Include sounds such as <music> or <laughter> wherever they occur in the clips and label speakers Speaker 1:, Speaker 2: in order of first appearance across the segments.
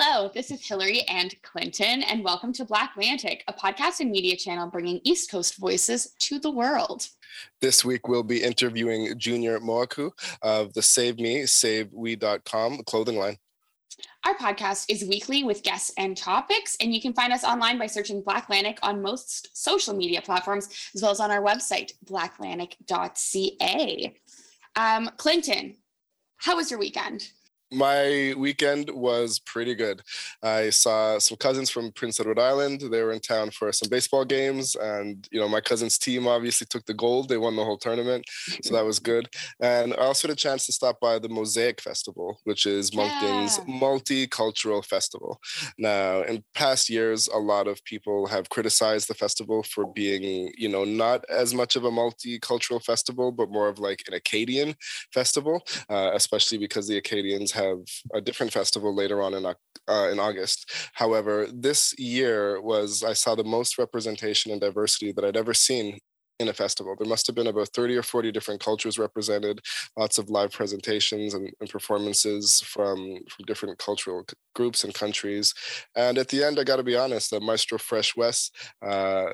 Speaker 1: Hello, this is Hillary and Clinton, and welcome to BlackLantic, a podcast and media channel bringing East Coast voices to the world.
Speaker 2: This week, we'll be interviewing Junior Moaku of the Save Me, Save SaveWe.com clothing line.
Speaker 1: Our podcast is weekly with guests and topics, and you can find us online by searching BlackLantic on most social media platforms, as well as on our website, blackatlantic.ca. Um, Clinton, how was your weekend?
Speaker 2: My weekend was pretty good. I saw some cousins from Prince Edward Island. They were in town for some baseball games, and you know my cousin's team obviously took the gold. They won the whole tournament, so that was good. And I also had a chance to stop by the Mosaic Festival, which is Moncton's yeah. multicultural festival. Now, in past years, a lot of people have criticized the festival for being, you know, not as much of a multicultural festival, but more of like an Acadian festival, uh, especially because the Acadians have a different festival later on in uh, in August. However, this year was I saw the most representation and diversity that I'd ever seen in a festival. There must have been about 30 or 40 different cultures represented, lots of live presentations and, and, performances from, from different cultural groups and countries. And at the end, I got to be honest, uh, Maestro Fresh Wes uh,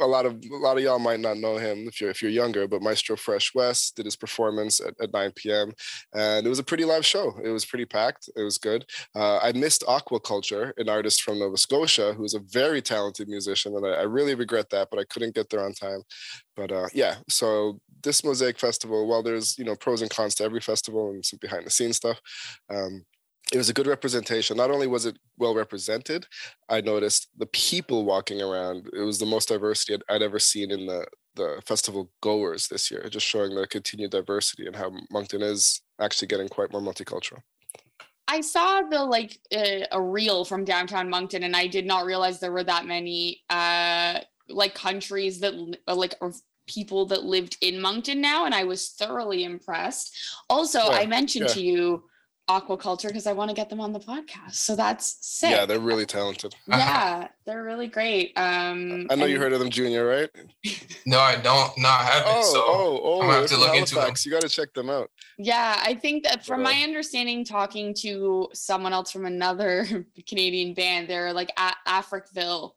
Speaker 2: a lot of a lot of y'all might not know him if you're if you're younger, but Maestro Fresh Wes did his performance at, at 9 p.m. and it was a pretty live show. It was pretty packed. It was good. Uh, I missed Aquakultre, an artist from Nova Scotia who's a very talented musician, and I, I really regret that, but I couldn't get there on time. But uh, yeah, so this Mosaic Festival, while there's you know pros and cons to every festival and some behind the scenes stuff. Um, it was a good representation. Not only was it well represented, I noticed the people walking around. It was the most diversity I'd, I'd, ever seen in the the festival goers this year, just showing the continued diversity and how Moncton is actually getting quite more multicultural.
Speaker 1: I saw the like uh, a reel from downtown Moncton, and I did not realize there were that many uh, like countries that like people that lived in Moncton now, and I was thoroughly impressed. Also, yeah, I mentioned yeah. to you Aquakultre because I want to get them on the podcast. So that's sick.
Speaker 2: Yeah, they're really talented. <laughs>
Speaker 1: Yeah, they're really great. Um,
Speaker 2: I know and... you heard of them, Junior, right? <laughs>
Speaker 3: no, I don't. No, I haven't. Oh, so oh, oh! I'm gonna have
Speaker 2: to look Halifax. into them. You got to check them out.
Speaker 1: Yeah, I think that from my understanding, talking to someone else from another <laughs> Canadian band, they're like at Africville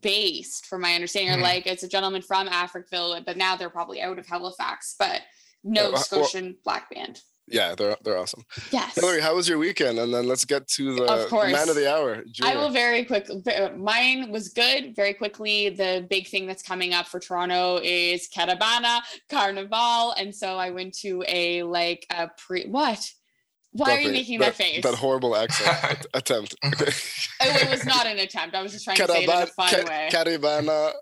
Speaker 1: based. From my understanding, mm-hmm. like it's a gentleman from Africville, but now they're probably out of Halifax. But no uh, Scotian well, black band
Speaker 2: yeah, they're they're awesome.
Speaker 1: Yes.
Speaker 2: Hillary, how was your weekend? And then let's get to the man of the hour.
Speaker 1: Julia. I will very quick. Uh, mine was good. Very quickly, the big thing that's coming up for Toronto is Caribana Carnival, and so I went to a like a pre what. Why are you making that, that, face?
Speaker 2: That horrible <laughs> accent attempt.
Speaker 1: oh, it was not an attempt. I was just trying to say it in a fun way.
Speaker 2: Caribana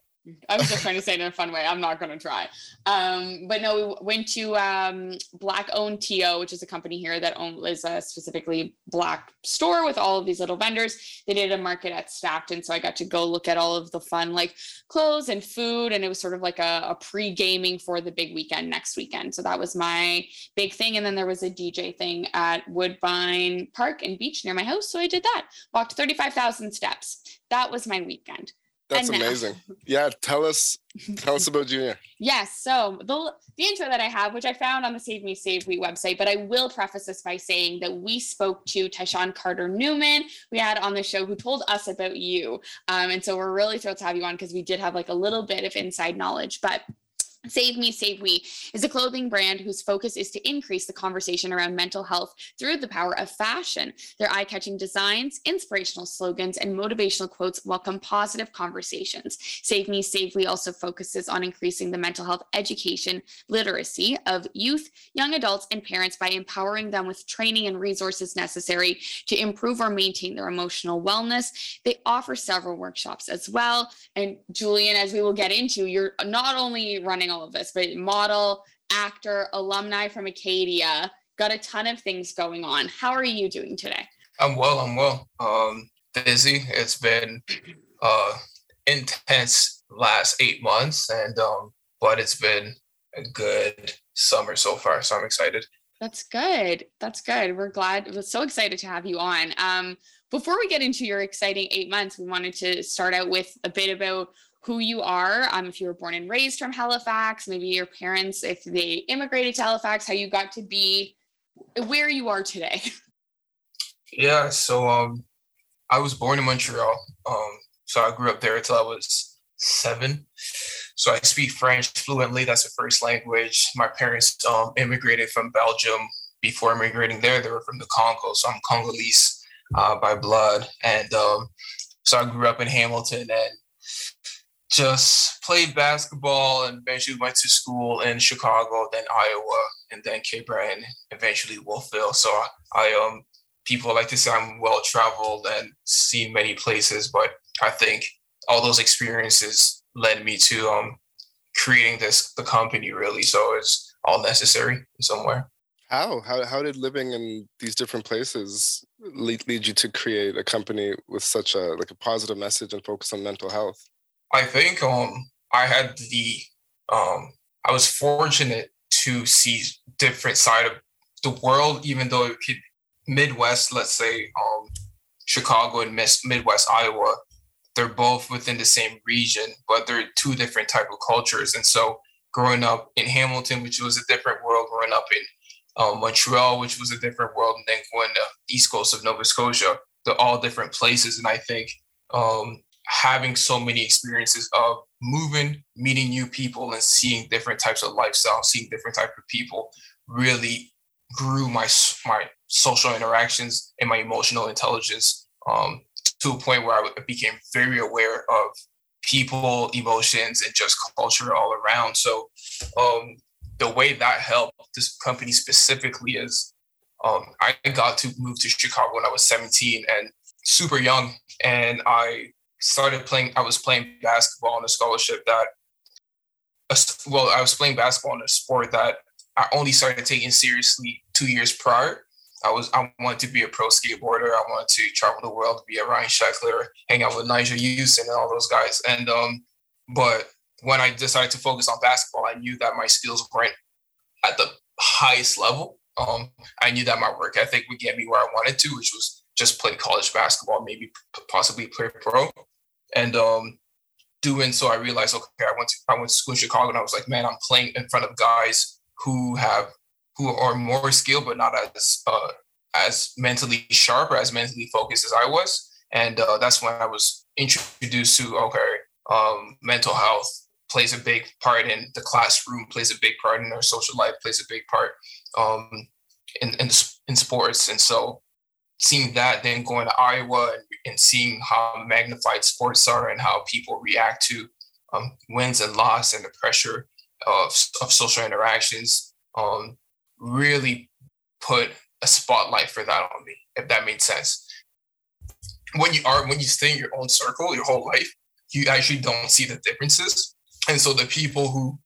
Speaker 1: I was just trying to say it in a fun way. I'm not going to try. Um, but no, we went to um, Black Owned TO, which is a company here that own, is a specifically Black store with all of these little vendors. They did a market at Stackton, so I got to go look at all of the fun like clothes and food, and it was sort of like a, a pre gaming for the big weekend next weekend. So that was my big thing. And then there was a DJ thing at Woodbine Park and Beach near my house, so I did that. Walked 35,000 steps. That was my weekend.
Speaker 2: That's amazing. Yeah, tell us tell us about Junior. <laughs>
Speaker 1: Yes, so the the intro that I have, which I found on the Save Me Save We website, but I will preface this by saying that we spoke to Tyshawn Carter Newman, we had on the show, who told us about you, um, and so we're really thrilled to have you on because we did have like a little bit of inside knowledge, but Save Me, Save We is a clothing brand whose focus is to increase the conversation around mental health through the power of fashion. Their eye catching designs, inspirational slogans, and motivational quotes welcome positive conversations. Save Me, Save We also focuses on increasing the mental health education literacy of youth, young adults, and parents by empowering them with training and resources necessary to improve or maintain their emotional wellness. They offer several workshops as well. And Julian, as we will get into, you're not only running all of this, but model, actor, alumni from Acadia, got a ton of things going on. How are you doing today?
Speaker 3: I'm well. I'm well. Um, busy. It's been uh, intense last eight months, and um, but it's been a good summer so far. So I'm excited.
Speaker 1: That's good. That's good. We're glad. We're so excited to have you on. Um, before we get into your exciting eight months, we wanted to start out with a bit about who you are. Um, if you were born and raised from Halifax, maybe your parents, if they immigrated to Halifax, how you got to be where you are today. <laughs>
Speaker 3: Yeah, so um, I was born in Montreal. Um, so I grew up there until I was seven. So I speak French fluently. That's the first language. My parents um, immigrated from Belgium. Before immigrating there, they were from the Congo. So I'm Congolese uh, by blood. And um, so I grew up in Hamilton and just played basketball and eventually went to school in Chicago, then Iowa, and then Cape Breton, eventually Wolfville. So I um people like to say I'm well traveled and seen many places, but I think all those experiences led me to um creating this the company really. So it's all necessary somewhere.
Speaker 2: How? How how did living in these different places lead, lead you to create a company with such a like a positive message and focus on mental health?
Speaker 3: I think um I had the um I was fortunate to see different side of the world, even though it could Midwest, let's say um Chicago and Midwest Iowa, they're both within the same region, but they're two different type of cultures. And so growing up in Hamilton, which was a different world, growing up in um, Montreal, which was a different world, and then going to East Coast of Nova Scotia, they're all different places. And I think um, having so many experiences of moving, meeting new people, and seeing different types of lifestyle, seeing different types of people, really grew my my social interactions and my emotional intelligence um, to a point where I became very aware of people, emotions, and just culture all around. So um, the way that helped this company specifically is um, I got to move to Chicago when I was 17 and super young, and I started playing. I was playing basketball on a scholarship that, well, I was playing basketball in a sport that I only started taking seriously two years prior. I was I wanted to be a pro skateboarder. I wanted to travel the world, be a Ryan Sheckler, hang out with Nyjah Huston and all those guys. And um, but when I decided to focus on basketball, I knew that my skills weren't at the highest level. Um, I knew that my work ethic would get me where I wanted to, which was just play college basketball, maybe possibly play pro. And um, doing so, I realized, okay, I went to I went to school in Chicago, and I was like, man, I'm playing in front of guys who have who are more skilled, but not as uh, as mentally sharp or as mentally focused as I was. And uh, that's when I was introduced to okay, um, mental health plays a big part in the classroom, plays a big part in our social life, plays a big part um, in, in in sports. And so seeing that, then going to Iowa and, and seeing how magnified sports are and how people react to um, wins and loss and the pressure of, of social interactions um, really put a spotlight for that on me, if that made sense. When you are when you stay in your own circle your whole life, you actually don't see the differences. And so the people who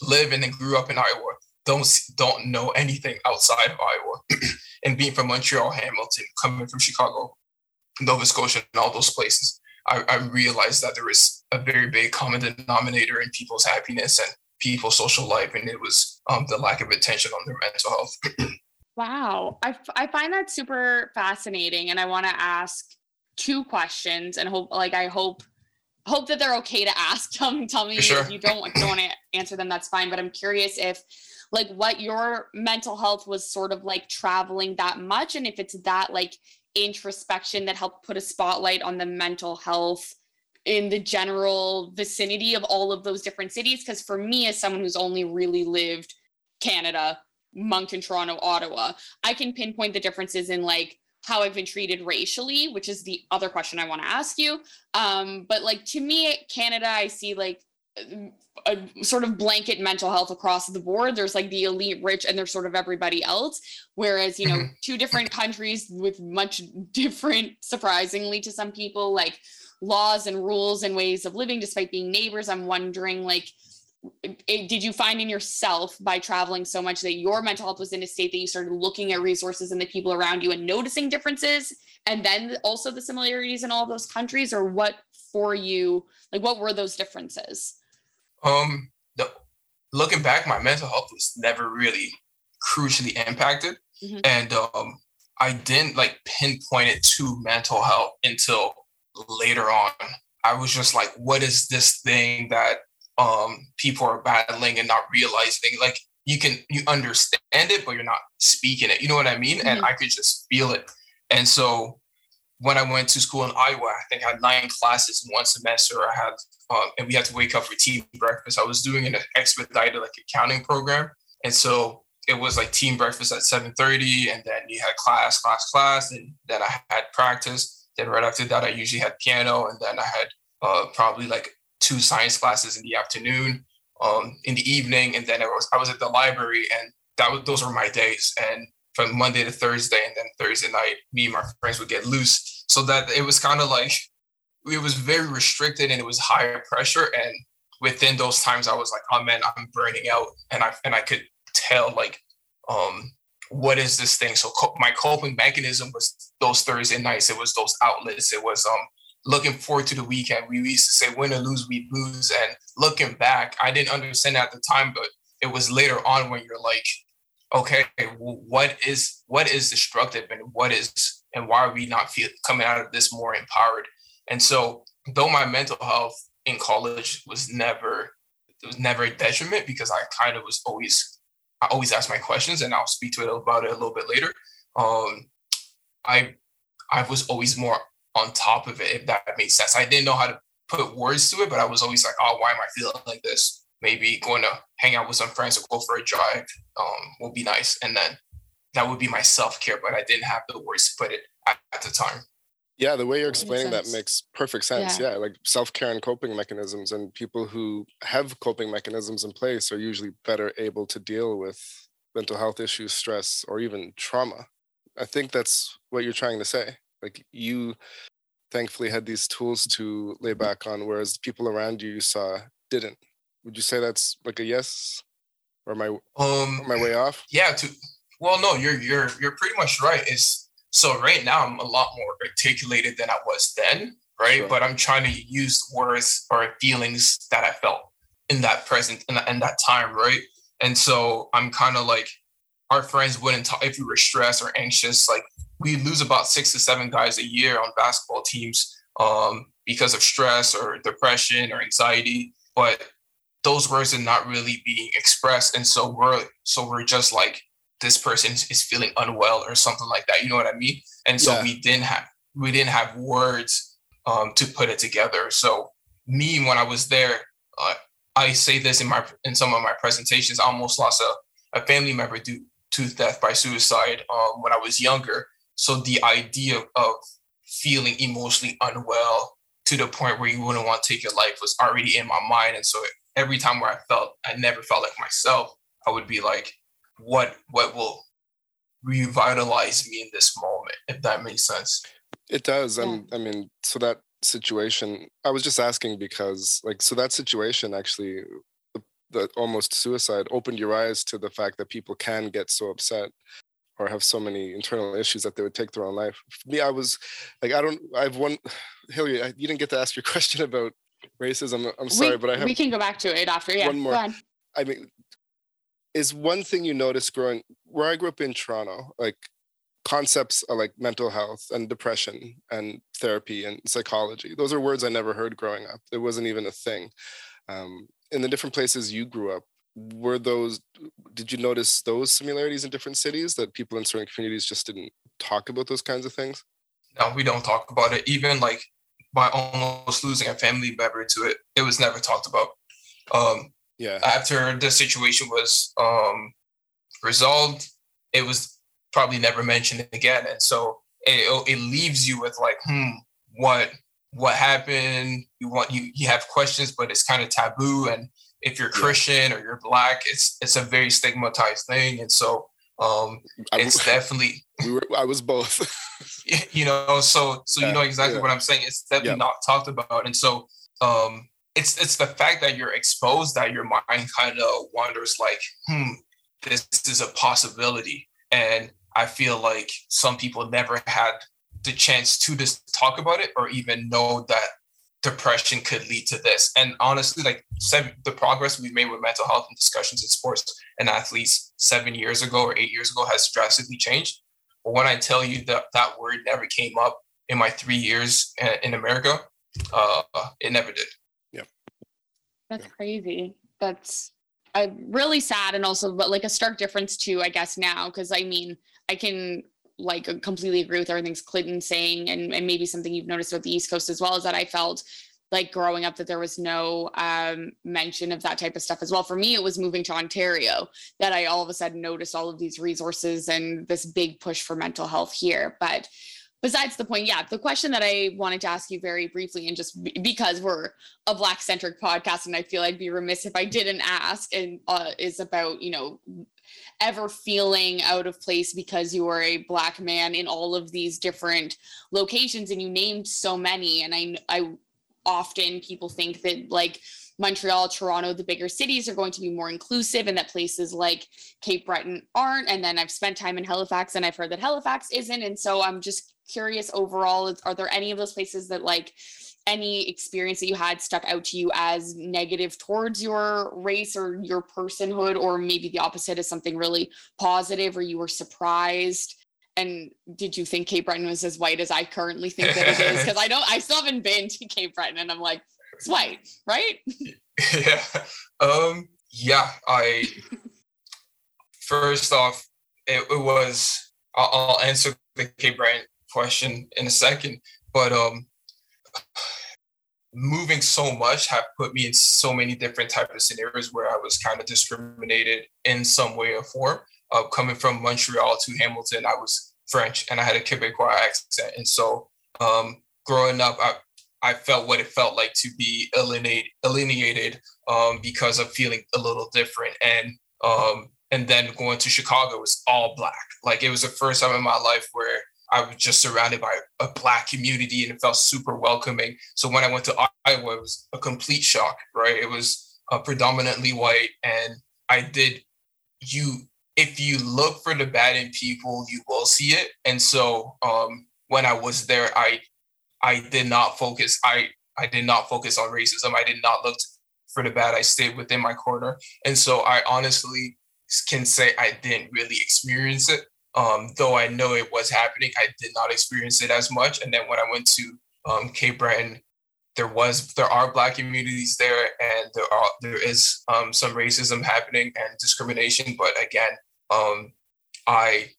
Speaker 3: live and grew up in Iowa don't don't know anything outside of Iowa. <clears throat> and being from Montreal, Hamilton, coming from Chicago, Nova Scotia, and all those places, I, I realized that there is a very big common denominator in people's happiness and people's social life, and it was um, the lack of attention on their mental health. <clears throat>
Speaker 1: wow, I, I find that super fascinating, and I want to ask two questions, and hope like I hope hope that they're okay to ask. <laughs> Tell me, tell me sure. if you don't, don't want to answer them, that's fine. But I'm curious if like what your mental health was sort of like traveling that much and if it's that like introspection that helped put a spotlight on the mental health in the general vicinity of all of those different cities because for me as someone who's only really lived canada moncton toronto ottawa i can pinpoint the differences in like how i've been treated racially which is the other question i want to ask you. Um, but like to me canada i see like a sort of blanket mental health across the board. There's like the elite rich and there's sort of everybody else. Whereas, you know, mm-hmm. two different countries with much different, surprisingly to some people, like laws and rules and ways of living despite being neighbors i'm wondering like it, did you find in yourself by traveling so much that your mental health was in a state that you started looking at resources and the people around you and noticing differences and then also the similarities in all those countries or what for you like what were those differences
Speaker 3: um the, looking back my mental health was never really crucially impacted mm-hmm. and um i didn't like pinpoint it to mental health until later on, I was just like, what is this thing that um, people are battling and not realizing? Like you can you understand it, but you're not speaking it. You know what I mean? Mm-hmm. And I could just feel it. And so when I went to school in Iowa, I think I had nine classes in one semester. I had, um, and we had to wake up for team breakfast. I was doing an expedited like accounting program, and so it was like team breakfast at 7:30, and then you had class, class, class, and then I had practice. Then right after that, I usually had piano, and then I had uh, probably like two science classes in the afternoon, um, in the evening, and then I was I was at the library, and that was those were my days. And from Monday to Thursday, and then Thursday night, me and my friends would get loose. So that it was kind of like it was very restricted and it was higher pressure. And within those times, I was like, oh man, I'm burning out, and I and I could tell like, um, what is this thing? So co- my coping mechanism was those Thursday nights. It was those outlets. It was um looking forward to the weekend. We used to say win or lose, we lose. And looking back, I didn't understand at the time, but it was later on when you're like, okay, what is what is destructive and what is and why are we not feel, coming out of this more empowered? And so, though my mental health in college was never it was never a detriment because I kind of was always I always ask my questions and I'll speak to it about it a little bit later. Um, I I was always more on top of it if that makes sense. I didn't know how to put words to it, but I was always like, oh, why am I feeling like this? maybe going to hang out with some friends or go for a drive um, will be nice. And then that would be my self care, but I didn't have the words to put it at, at the time.
Speaker 2: Yeah, the way you're explaining that makes perfect sense. Yeah, yeah like self care and coping mechanisms, and people who have coping mechanisms in place are usually better able to deal with mental health issues, stress, or even trauma. I think that's what you're trying to say. Like you thankfully had these tools to lay back on, whereas people around you you saw didn't. Would you say that's like a yes, or am I um am I way off?
Speaker 3: Yeah. To well, no, you're you're you're pretty much right. It's so right now I'm a lot more articulated than I was then, right? Sure. But I'm trying to use words or feelings that I felt in that present in that, in that time, right? And so I'm kind of like our friends wouldn't talk if we were stressed or anxious. Like we lose about six to seven guys a year on basketball teams um, because of stress or depression or anxiety. But those words are not really being expressed and so we're so we're just like this person is feeling unwell or something like that you know what i mean? And so yeah. we didn't have we didn't have words um, to put it together. So me when i was there uh, i say this in my in some of my presentations i almost lost a, a family member due to death by suicide um, when i was younger. So the idea of feeling emotionally unwell to the point where you wouldn't want to take your life was already in my mind. And so every time where I felt I never felt like myself, I would be like, what what will revitalize me in this moment, if that makes sense.
Speaker 2: It does. Yeah. And I mean, so that situation, I was just asking because like so that situation actually the, the almost suicide opened your eyes to the fact that people can get so upset or have so many internal issues that they would take their own life. For me, I was like, I don't, I've one, <sighs> Hilary, you didn't get to ask your <laughs> question about racism. I'm sorry,
Speaker 1: we,
Speaker 2: but I have.
Speaker 1: We can go back to it after. Yeah, one more.
Speaker 2: I mean, is one thing you notice growing where I grew up in Toronto, like concepts like mental health and depression and therapy and psychology. Those are words I never heard growing up. It wasn't even a thing. Um, in the different places you grew up, were those? Did you notice those similarities in different cities that people in certain communities just didn't talk about those kinds of things?
Speaker 3: No, we don't talk about it. Even like by almost losing a family member to it. It was never talked about. Um, yeah. After the situation was um, resolved, it was probably never mentioned again, and so it, it leaves you with like, hmm, what what happened? You want you you have questions, but it's kind of taboo. And if you're Christian or you're black, it's it's a very stigmatized thing, and so um, it's <laughs> definitely.
Speaker 2: We were, I was both. <laughs> <laughs>
Speaker 3: you know, so so yeah, you know exactly yeah. what I'm saying. It's definitely yeah. not talked about, and so um, it's it's the fact that you're exposed that your mind kind of wonders like, hmm, this is a possibility, and I feel like some people never had the chance to just talk about it or even know that depression could lead to this. And honestly, like seven, the progress we've made with mental health and discussions in sports and athletes seven years ago or eight years ago has drastically changed. But when I tell you that that word never came up in my three years in America, uh, it never did.
Speaker 1: That's yeah. crazy. That's uh, really sad and also, but like a stark difference too, I guess now, because I mean, I can like completely agree with everything Clinton's saying, and, and maybe something you've noticed about the East Coast as well is that I felt like growing up that there was no um, mention of that type of stuff as well. For me, it was moving to Ontario that I all of a sudden noticed all of these resources and this big push for mental health here. But besides the point, yeah, the question that I wanted to ask you very briefly, and just because we're a Black centric podcast, and I feel I'd be remiss if I didn't ask, and uh, is about you know ever feeling out of place because you are a black man in all of these different locations and you named so many and i i often people think that like Montreal, Toronto, the bigger cities are going to be more inclusive and that places like Cape Breton aren't. And then I've spent time in Halifax and I've heard that Halifax isn't. And so I'm just curious overall, are there any of those places that like any experience that you had stuck out to you as negative towards your race or your personhood, or maybe the opposite is something really positive or you were surprised? And did you think Cape Breton was as white as I currently think that it is? Because I don't, I still haven't been to Cape Breton, and I'm like, it's white, right? <laughs>
Speaker 3: yeah. Um. Yeah. I. first off, it, it was. I'll, I'll answer the Cape Breton question in a second, but um, moving so much have put me in so many different type of scenarios where I was kind of discriminated in some way or form uh, coming from Montreal to Hamilton, I was French and I had a Quebecois accent. And so um, growing up, I, I felt what it felt like to be alienated, alienated um, because of feeling a little different. And um, and then going to Chicago was all black. Like it was the first time in my life where I was just surrounded by a black community and it felt super welcoming. So when I went to Iowa, it was a complete shock, right? It was uh, predominantly white, and I did you if you look for the bad in people, you will see it. And so um, when I was there, I I did not focus. I I did not focus on racism. I did not look for the bad. I stayed within my corner. And so I honestly can say I didn't really experience it. Um, though I know it was happening, I did not experience it as much. And then when I went to um, Cape Breton, there was there are black communities there, and there are there is um, some racism happening and discrimination. But again, um, I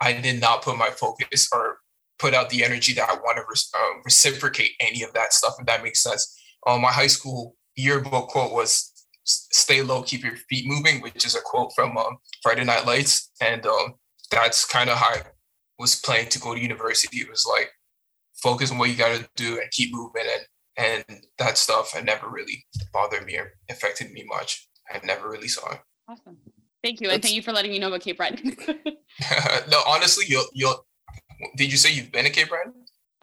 Speaker 3: I did not put my focus or put out the energy that I want to re- uh, reciprocate any of that stuff. If that makes sense. Um, my high school yearbook quote was "Stay low, keep your feet moving," which is a quote from um, Friday Night Lights, and um, that's kind of how I was planning to go to university. It was like focus on what you got to do and keep moving, and and that stuff had never really bothered me or affected me much. I never really saw it.
Speaker 1: Awesome. Thank you, and thank you for letting me know about Cape Breton. <laughs> <laughs>
Speaker 3: no, honestly, you'll you'll. Did you say you've been to Cape Breton?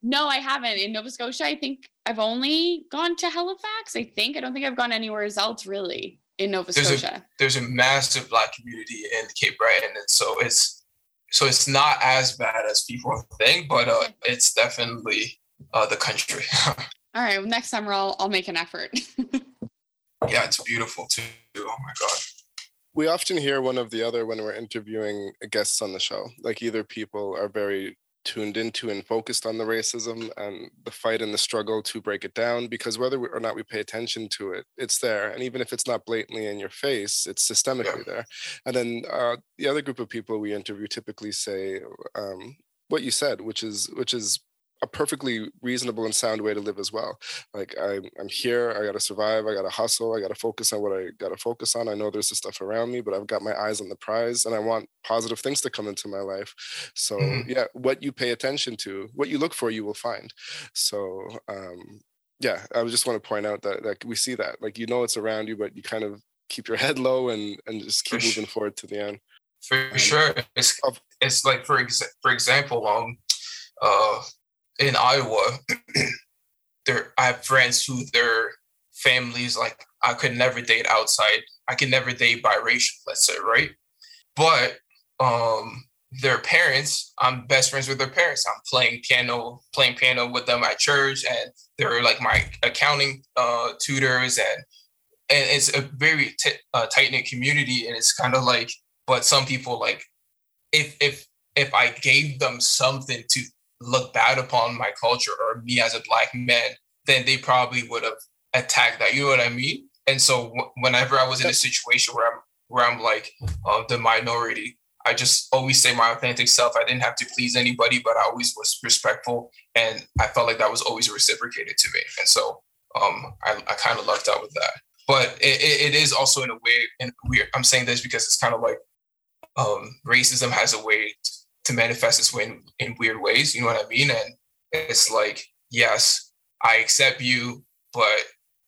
Speaker 1: No, I haven't. In Nova Scotia, I think I've only gone to Halifax. I think I don't think I've gone anywhere else really in Nova
Speaker 3: there's
Speaker 1: Scotia.
Speaker 3: A, there's a massive Black community in Cape Breton, and so it's so it's not as bad as people think, but uh, it's definitely uh, the country. <laughs>
Speaker 1: All right, well, next summer I'll I'll make an effort. <laughs>
Speaker 3: yeah, it's beautiful too. Oh my god
Speaker 2: we often hear one of the other when we're interviewing guests on the show. Like either people are very tuned into and focused on the racism and the fight and the struggle to break it down because whether or not we pay attention to it it's there and even if it's not blatantly in your face it's systemically yeah. there and then uh, the other group of people we interview typically say um, what you said which is which is a perfectly reasonable and sound way to live as well. Like I'm, I'm here, I gotta survive, I gotta hustle, I gotta focus on what I gotta focus on. I know there's this stuff around me, but I've got my eyes on the prize and I want positive things to come into my life. So mm-hmm. yeah, what you pay attention to, what you look for, you will find. So um, yeah, I just want to point out that that we see that. Like you know it's around you, but you kind of keep your <laughs> head low and and just keep for moving sure. forward to the end.
Speaker 3: For um, sure. It's it's like for ex- for example, um uh in Iowa, <clears throat> there I have friends who their families like I could never date outside. I could never date biracial, let's say, right? But um their parents, I'm best friends with their parents. I'm playing piano, playing piano with them at church, and they're like my accounting uh, tutors, and and it's a very t- uh, tight knit community, and it's kind of like, but some people like, if if if I gave them something to look bad upon my culture or me as a black man, then they probably would have attacked that. You know what I mean? And so w- whenever I was in a situation where I'm where I'm like uh, the minority, I just always say my authentic self. I didn't have to please anybody, but I always was respectful, and I felt like that was always reciprocated to me. And so um, I, I kind of lucked out with that. But it, it is also in a way, and weird. I'm saying this because it's kind of like um, racism has a way to manifest this way in, in weird ways. You know what I mean? And it's like, yes, I accept you, but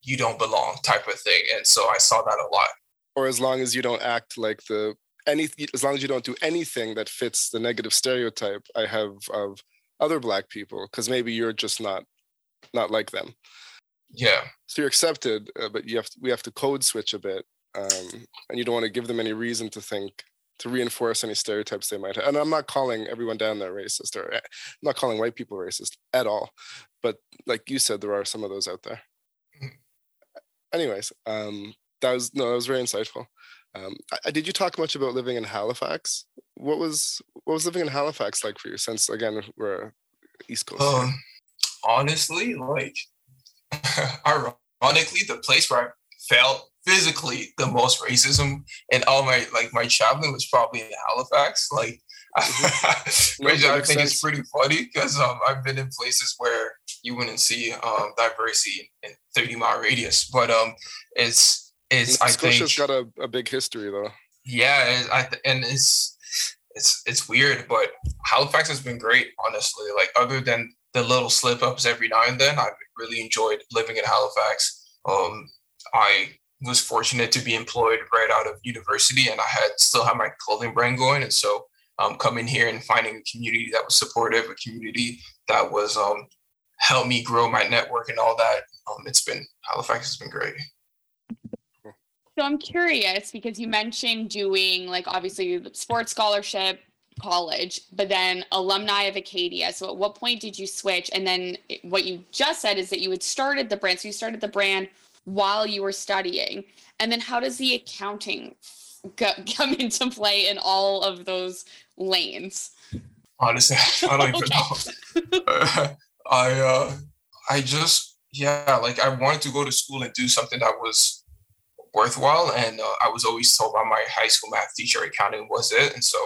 Speaker 3: you don't belong type of thing. And so I saw that a lot.
Speaker 2: Or as long as you don't act like the any as long as you don't do anything that fits the negative stereotype I have of other black people, because maybe you're just not not like them.
Speaker 3: Yeah.
Speaker 2: So you're accepted, uh, but you have to, we have to code switch a bit, um, and you don't want to give them any reason to think to reinforce any stereotypes they might have. And I'm not calling everyone down there racist, or eh, I'm not calling white people racist at all. But like you said, there are some of those out there. Mm-hmm. Anyways, um, that was no, that was very insightful. Um, I, did you talk much about living in Halifax? What was what was living in Halifax like for you? Since again we're East Coast.
Speaker 3: Um, honestly, like <laughs> ironically, the place where I felt physically the most racism in all my like my traveling was probably in Halifax. Like mm-hmm. <laughs> which I think sense. is pretty funny because um, I've been in places where you wouldn't see um, diversity in 30 mile radius. But um it's it's I think
Speaker 2: Scotia's got a, a big history though.
Speaker 3: Yeah, and, I, and it's it's it's weird, but Halifax has been great, honestly. Like other than the little slip ups every now and then, I've really enjoyed living in Halifax. Um, I was fortunate to be employed right out of university, and I had still had my clothing brand going, and so um, coming here and finding a community that was supportive, a community that was um, helped me grow my network and all that. Um, it's been Halifax has been great.
Speaker 1: So I'm curious because you mentioned doing like obviously sports scholarship, college, but then alumni of Acadia. So at what point did you switch? And then what you just said is that you had started the brand. So you started the brand while you were studying. And then how does the accounting go, <laughs> come into play in all of those lanes?
Speaker 3: Honestly, I <laughs> don't even know. <laughs> I uh, I just yeah, like I wanted to go to school and do something that was worthwhile. And uh, I was always told by my high school math teacher accounting was it. And so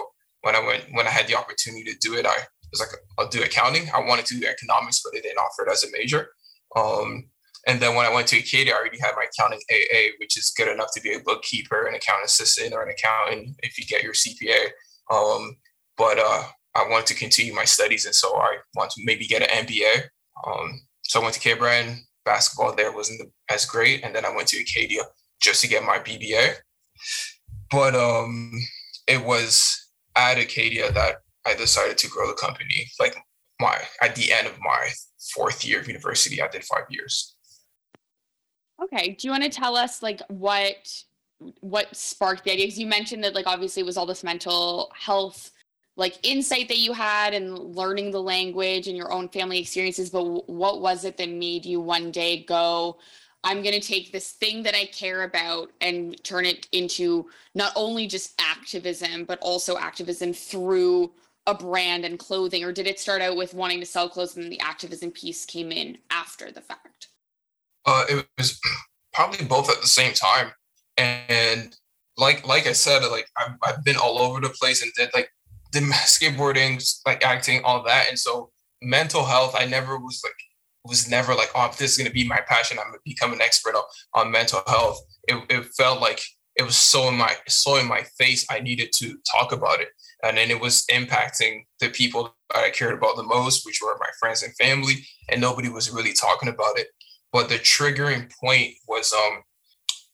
Speaker 3: when I went, when I had the opportunity to do it, I was like, I'll do accounting. I wanted to do economics, but they didn't offer it as a major. Um, and then when I went to Acadia, I already had my accounting AA, which is good enough to be a bookkeeper, an account assistant, or an accountant if you get your CPA. Um, but uh, I wanted to continue my studies, and so I want to maybe get an MBA. Um, so I went to Cape Breton. Basketball there wasn't as great, and then I went to Acadia just to get my BBA. But um, it was at Acadia that I decided to grow the company. Like my at the end of my fourth year of university, I did five years.
Speaker 1: Okay. Do you want to tell us like what what sparked the idea? Because you mentioned that like obviously it was all this mental health like insight that you had and learning the language and your own family experiences but what was it that made you one day go I'm going to take this thing that I care about and turn it into not only just activism, but also activism through a brand and clothing? Or did it start out with wanting to sell clothes and the activism piece came in after the fact?
Speaker 3: Uh, it was probably both at the same time. And like like I said, like I've, I've been all over the place and did like the <laughs> skateboarding, like acting, all that. And so mental health, I never was like was never like, oh, this is going to be my passion. I'm going to become an expert on, on mental health. It, it felt like it was so in my so in my face. I needed to talk about it, and then it was impacting the people that I cared about the most, which were my friends and family, and nobody was really talking about it. But the triggering point was um.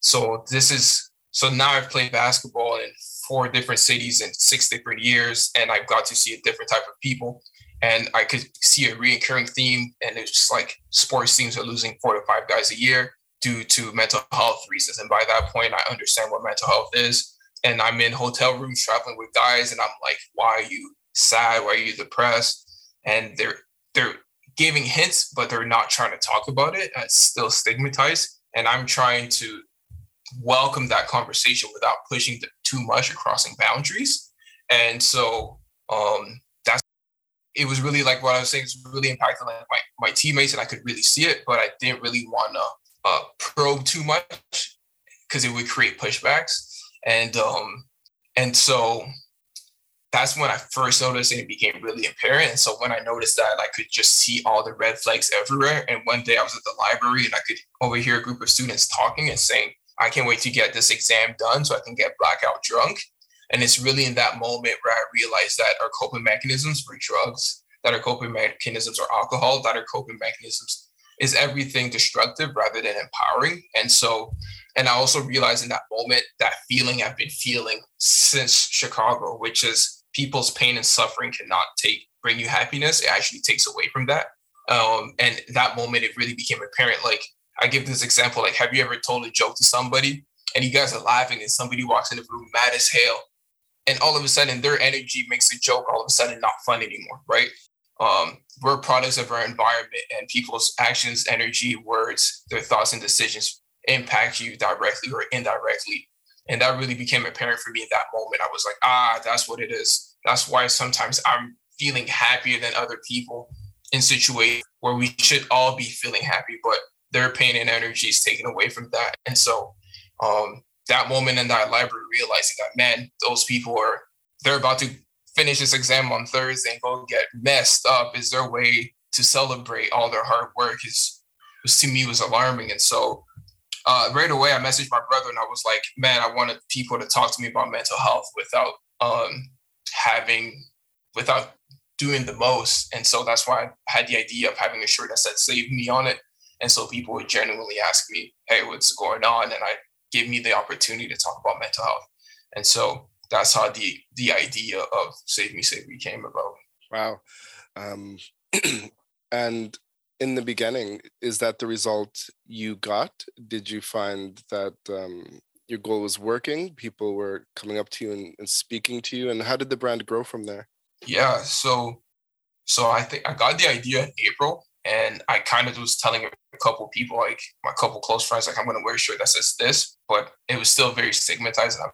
Speaker 3: So this is so now I've played basketball in four different cities in six different years, and I've got to see a different type of people and I could see a reoccurring theme, and it's just like sports teams are losing four to five guys a year due to mental health reasons. And by that point, I understand what mental health is. And I'm in hotel rooms traveling with guys, and I'm like, "Why are you sad? Why are you depressed?" And they're they're giving hints, but they're not trying to talk about it. It's still stigmatized, and I'm trying to welcome that conversation without pushing too much or crossing boundaries. And so um, it was really like what I was saying, it's really impacting like my, my teammates and I could really see it, but I didn't really want to uh, probe too much because it would create pushbacks. And um, and so that's when I first noticed and it became really apparent. And so when I noticed that, I could just see all the red flags everywhere. And one day I was at the library and I could overhear a group of students talking and saying, I can't wait to get this exam done so I can get blackout drunk. And it's really in that moment where I realized that our coping mechanisms were drugs, that our coping mechanisms are alcohol, that our coping mechanisms is everything destructive rather than empowering. And so, and I also realized in that moment that feeling I've been feeling since Chicago, which is people's pain and suffering cannot take bring you happiness. It actually takes away from that. Um, and that moment, it really became apparent. Like I give this example, like, have you ever told a joke to somebody and you guys are laughing and somebody walks in the room mad as hell and all of a sudden their energy makes the joke all of a sudden not fun anymore, right? Um, we're products of our environment and people's actions, energy, words, their thoughts and decisions impact you directly or indirectly. And that really became apparent for me in that moment. I was like, ah, that's what it is. That's why sometimes I'm feeling happier than other people in situations where we should all be feeling happy, but their pain and energy is taken away from that. And so um, that moment in that library, realizing that, man, those people are, they're about to finish this exam on Thursday and go get messed up is their way to celebrate all their hard work is, was to me was alarming. And so uh, right away I messaged my brother and I was like, man, I wanted people to talk to me about mental health without um, having, without doing the most. And so that's why I had the idea of having a shirt that said save me on it. And so people would genuinely ask me, hey, what's going on? And I gave me the opportunity to talk about mental health. And so that's how the the idea of Save Me Save Me came about.
Speaker 2: Wow. Um, <clears throat> and in the beginning, is that the result you got? Did you find that um, your goal was working? People were coming up to you and, and speaking to you, and how did the brand grow from there?
Speaker 3: Yeah, so so I think I got the idea in April, and I kind of was telling a couple people, like my couple close friends, like I'm gonna wear a shirt that says this, but it was still very stigmatized, I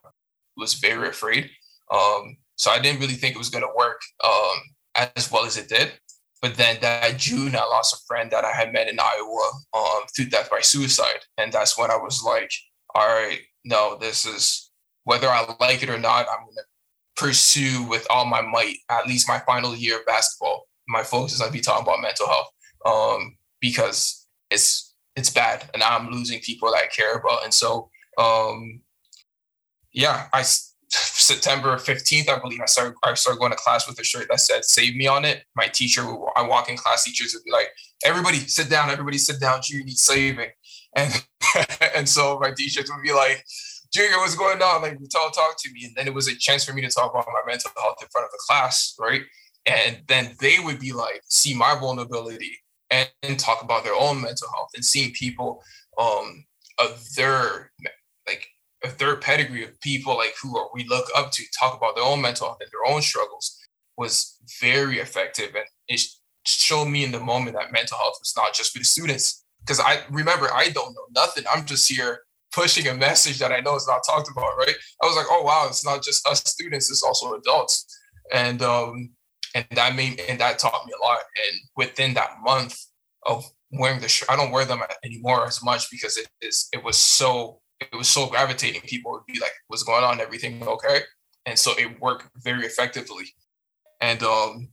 Speaker 3: was very afraid. Um, so I didn't really think it was gonna work um, as well as it did. But then that June, I lost a friend that I had met in Iowa um, through death by suicide, and that's when I was like, all right, no, this is whether I like it or not, I'm gonna pursue with all my might at least my final year of basketball. My focus is gonna be talking about mental health um, because it's it's bad, and I'm losing people that I care about. And so, um, yeah, I September 15th, I believe, I started I started going to class with a shirt that said "Save Me" on it. My teacher, I walk in class, teachers would be like, "Everybody sit down, everybody sit down. You need saving," and <laughs> and so my teachers would be like. Junior, what's going on? Like, talk, talk to me. And then it was a chance for me to talk about my mental health in front of the class, right? And then they would be like, see my vulnerability and, and talk about their own mental health and seeing people um, of their like third pedigree of people like who we look up to talk about their own mental health and their own struggles was very effective. And it showed me in the moment that mental health was not just for the students. Because I remember I don't know nothing. I'm just here pushing a message that I know is not talked about right? I was like oh wow it's not just us students it's also adults. And um and that made and that taught me a lot. And within that month of wearing the shirt, I don't wear them anymore as much because it is it was so it was so gravitating. People would be like, "What's going on? Everything okay?" And so it worked very effectively. And um,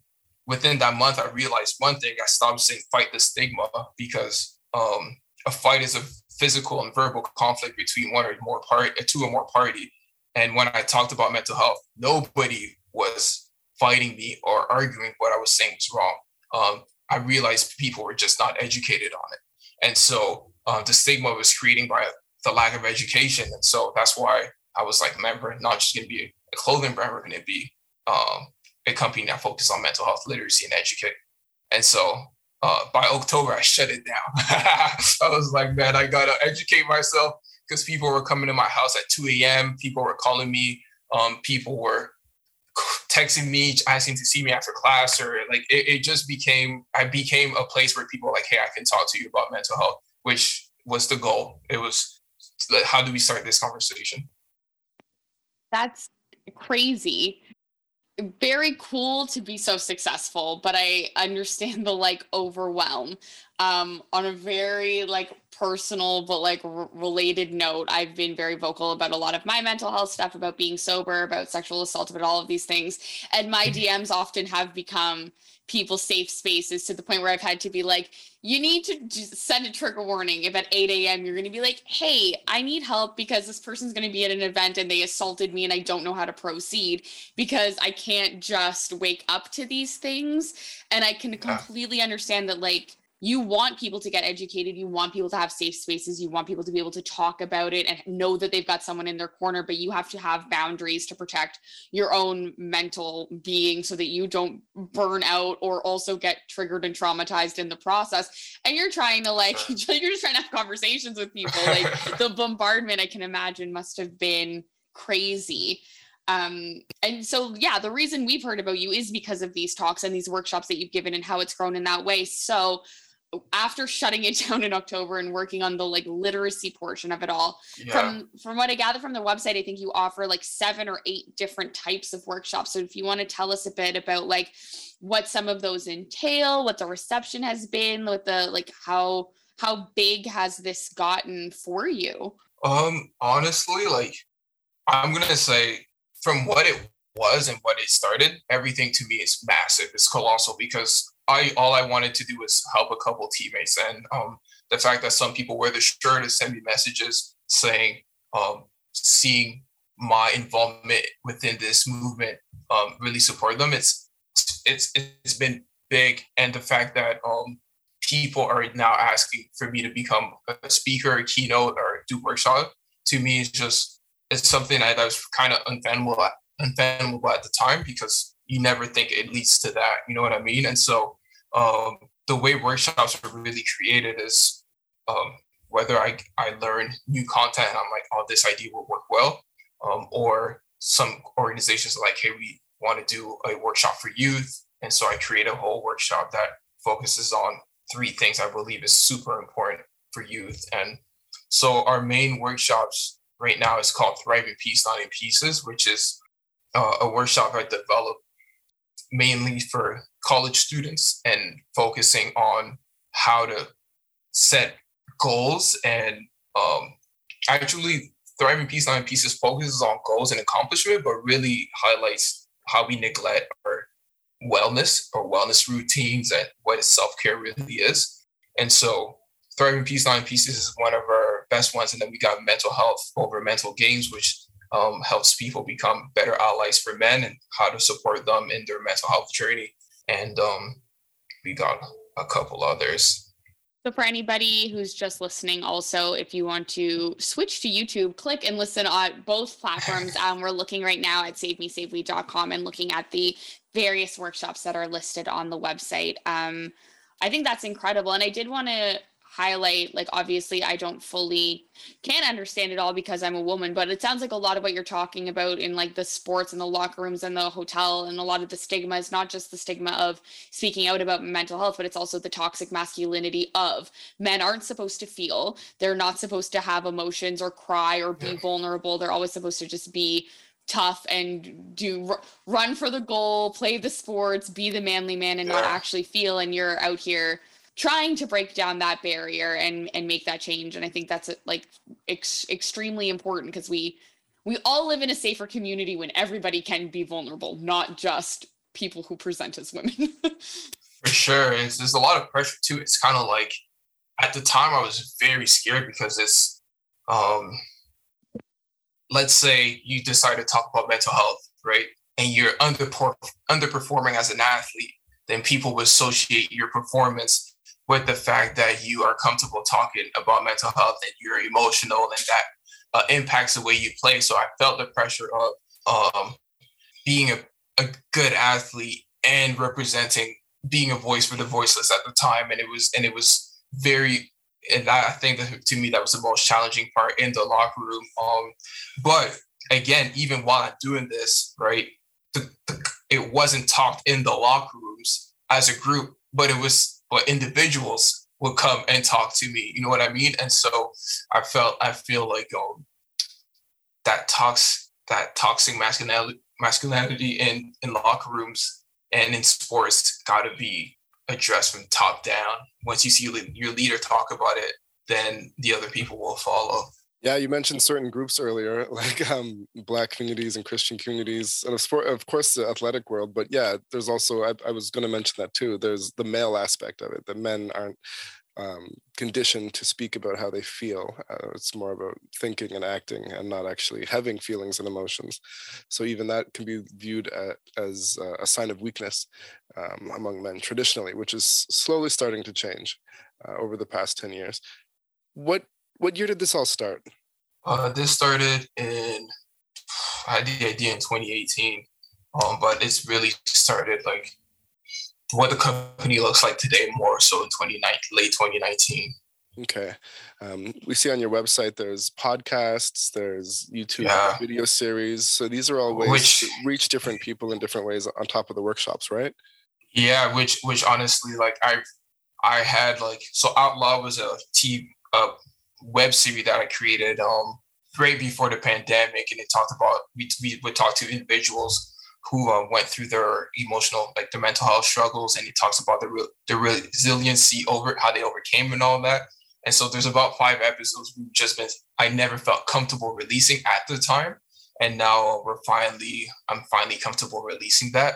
Speaker 3: within that month, I realized one thing: I stopped saying "fight the stigma" because um, a fight is a physical and verbal conflict between one or more part, two or more party. And when I talked about mental health, nobody was fighting me or arguing what I was saying was wrong. Um, I realized people were just not educated on it. And so uh, the stigma was creating by the lack of education. And so that's why I was like, remember, not just going to be a clothing brand, we're going to be um, a company that focuses on mental health literacy and educate. And so uh, by October, I shut it down. <laughs> I was like, man, I got to educate myself because people were coming to my house at 2 a.m. People were calling me. Um, people were texting me asking to see me after class or like it, it just became i became a place where people like hey i can talk to you about mental health which was the goal it was how do we start this conversation?
Speaker 1: That's crazy. Very cool to be so successful but i understand the like overwhelm. Um, on a very like personal but like r- related note i've been very vocal about a lot of my mental health stuff about being sober about sexual assault about all of these things. And my <laughs> dms often have become people's safe spaces to the point where i've had to be like you need to just send a trigger warning if at 8 a.m you're going to be like hey i need help because this person's going to be at an event and they assaulted me and i don't know how to proceed because i can't just wake up to these things and i can completely understand that like you want people to get educated. You want people to have safe spaces. You want people to be able to talk about it and know that they've got someone in their corner but you have to have boundaries to protect your own mental being so that you don't burn out or also get triggered and traumatized in the process. And you're trying to like <laughs> you're just trying to have conversations with people. Like <laughs> the bombardment i can imagine must have been crazy. Um and so yeah the reason we've heard about you is because of these talks and these workshops that you've given and how it's grown in that way. So after shutting it <laughs> down in october and working on the like literacy portion of it all
Speaker 3: Yeah.
Speaker 1: from from what i gather from the website i think you offer like seven or eight different types of workshops so if you want to tell us a bit about like what some of those entail what the reception has been what the like how how big has this gotten for you
Speaker 3: Um, honestly, like I'm gonna say from what it was and what it started, everything to me is massive. It's colossal because I all I wanted to do was help a couple teammates, and um, the fact that some people wear the shirt and send me messages saying, um, seeing my involvement within this movement, um, really support them. It's it's it's been big, and the fact that um, people are now asking for me to become a speaker, a keynote, or do workshop to me is just it's something that was kind of unfathomable at, unfathomable at the time because you never think it leads to that. You know what I mean? And so um, the way workshops are really created is um, whether I I learn new content and I'm like, oh, this idea will work well, um, or some organizations are like, hey, we want to do a workshop for youth, and so I create a whole workshop that focuses on three things I believe is super important for youth. And so our main workshops right now is called Thrive in Peace, Not in Pieces, which is uh, a workshop I developed mainly for college students and focusing on how to set goals and um, actually Thrive in Peace, Not Pieces focuses on goals and accomplishment, but really highlights how we neglect our wellness or wellness routines and what self-care really is. And so Thrive in Peace Not in Pieces is one of our best ones. And then we got mental health over mental games, which um, helps people become better allies for men and how to support them in their mental health journey. And um, we got a couple others.
Speaker 1: So for anybody who's just listening, also, if you want to switch to YouTube, click and listen on both platforms. <laughs> Um, we're looking right now at savemesavewe.com and looking at the various workshops that are listed on the website. Um, I think that's incredible. And I did want to highlight like obviously i don't fully can't understand it all because i'm a woman but it sounds like a lot of what you're talking about in like the sports and the locker rooms and the hotel and a lot of the stigma is not just the stigma of speaking out about mental health but it's also the toxic masculinity of men aren't supposed to feel they're not supposed to have emotions or cry or be
Speaker 3: Yeah.
Speaker 1: vulnerable they're always supposed to just be tough and do r- run for the goal play the sports be the manly man and not actually feel and you're out here trying to break down that barrier and and make that change and i think that's like ex- extremely important because we we all live in a safer community when everybody can be vulnerable not just people who present as women <laughs>
Speaker 3: For sure. It's, there's a lot of pressure too. It's kind of like at the time I was very scared because it's um let's say you decide to talk about mental health, right? And you're underper- underperforming as an athlete, then people will associate your performance with the fact that you are comfortable talking about mental health and you're emotional and that uh, impacts the way you play. So I felt the pressure of um, being a, a good athlete and representing being a voice for the voiceless at the time and it was and it was very and I think that to me that was the most challenging part in the locker room um but again even while I'm doing this right the, the, it wasn't talked in the locker rooms as a group but it was but individuals would come and talk to me. You know what I mean? And so I felt I feel like um that talks that toxic masculinity masculinity in in locker rooms and in sports got to be addressed from top down. Once you see your leader talk about it, then the other people will follow.
Speaker 2: Yeah, you mentioned certain groups earlier, <laughs> like um, Black communities and Christian communities, and of, sport, of course the athletic world. But yeah, there's also I, I was going to mention that too. There's the male aspect of it. that men aren't um, conditioned to speak about how they feel. Uh, it's more about thinking and acting, and not actually having feelings and emotions. So even that can be viewed at, as a sign of weakness um, among men traditionally, which is slowly starting to change uh, over the past ten years. What what year did this all start?
Speaker 3: Uh, this started in I had the idea in 2018, um, but it's really started like what the company looks like today more so in 2019, late 2019.
Speaker 2: Okay. Um, we see on your website there's podcasts, there's YouTube yeah. video series. So these are all ways which, to reach different people in different ways on top of the workshops, right?
Speaker 3: Yeah, which which honestly, like I I had like so Out Loud was a T a web series that I created um right before the pandemic, and it talked about we we would talk to individuals who uh, went through their emotional like their mental health struggles, and it talks about the re- the resiliency over how they overcame and all that. And so there's about five episodes we've just been I never felt comfortable releasing at the time, and now we're finally I'm finally comfortable releasing that.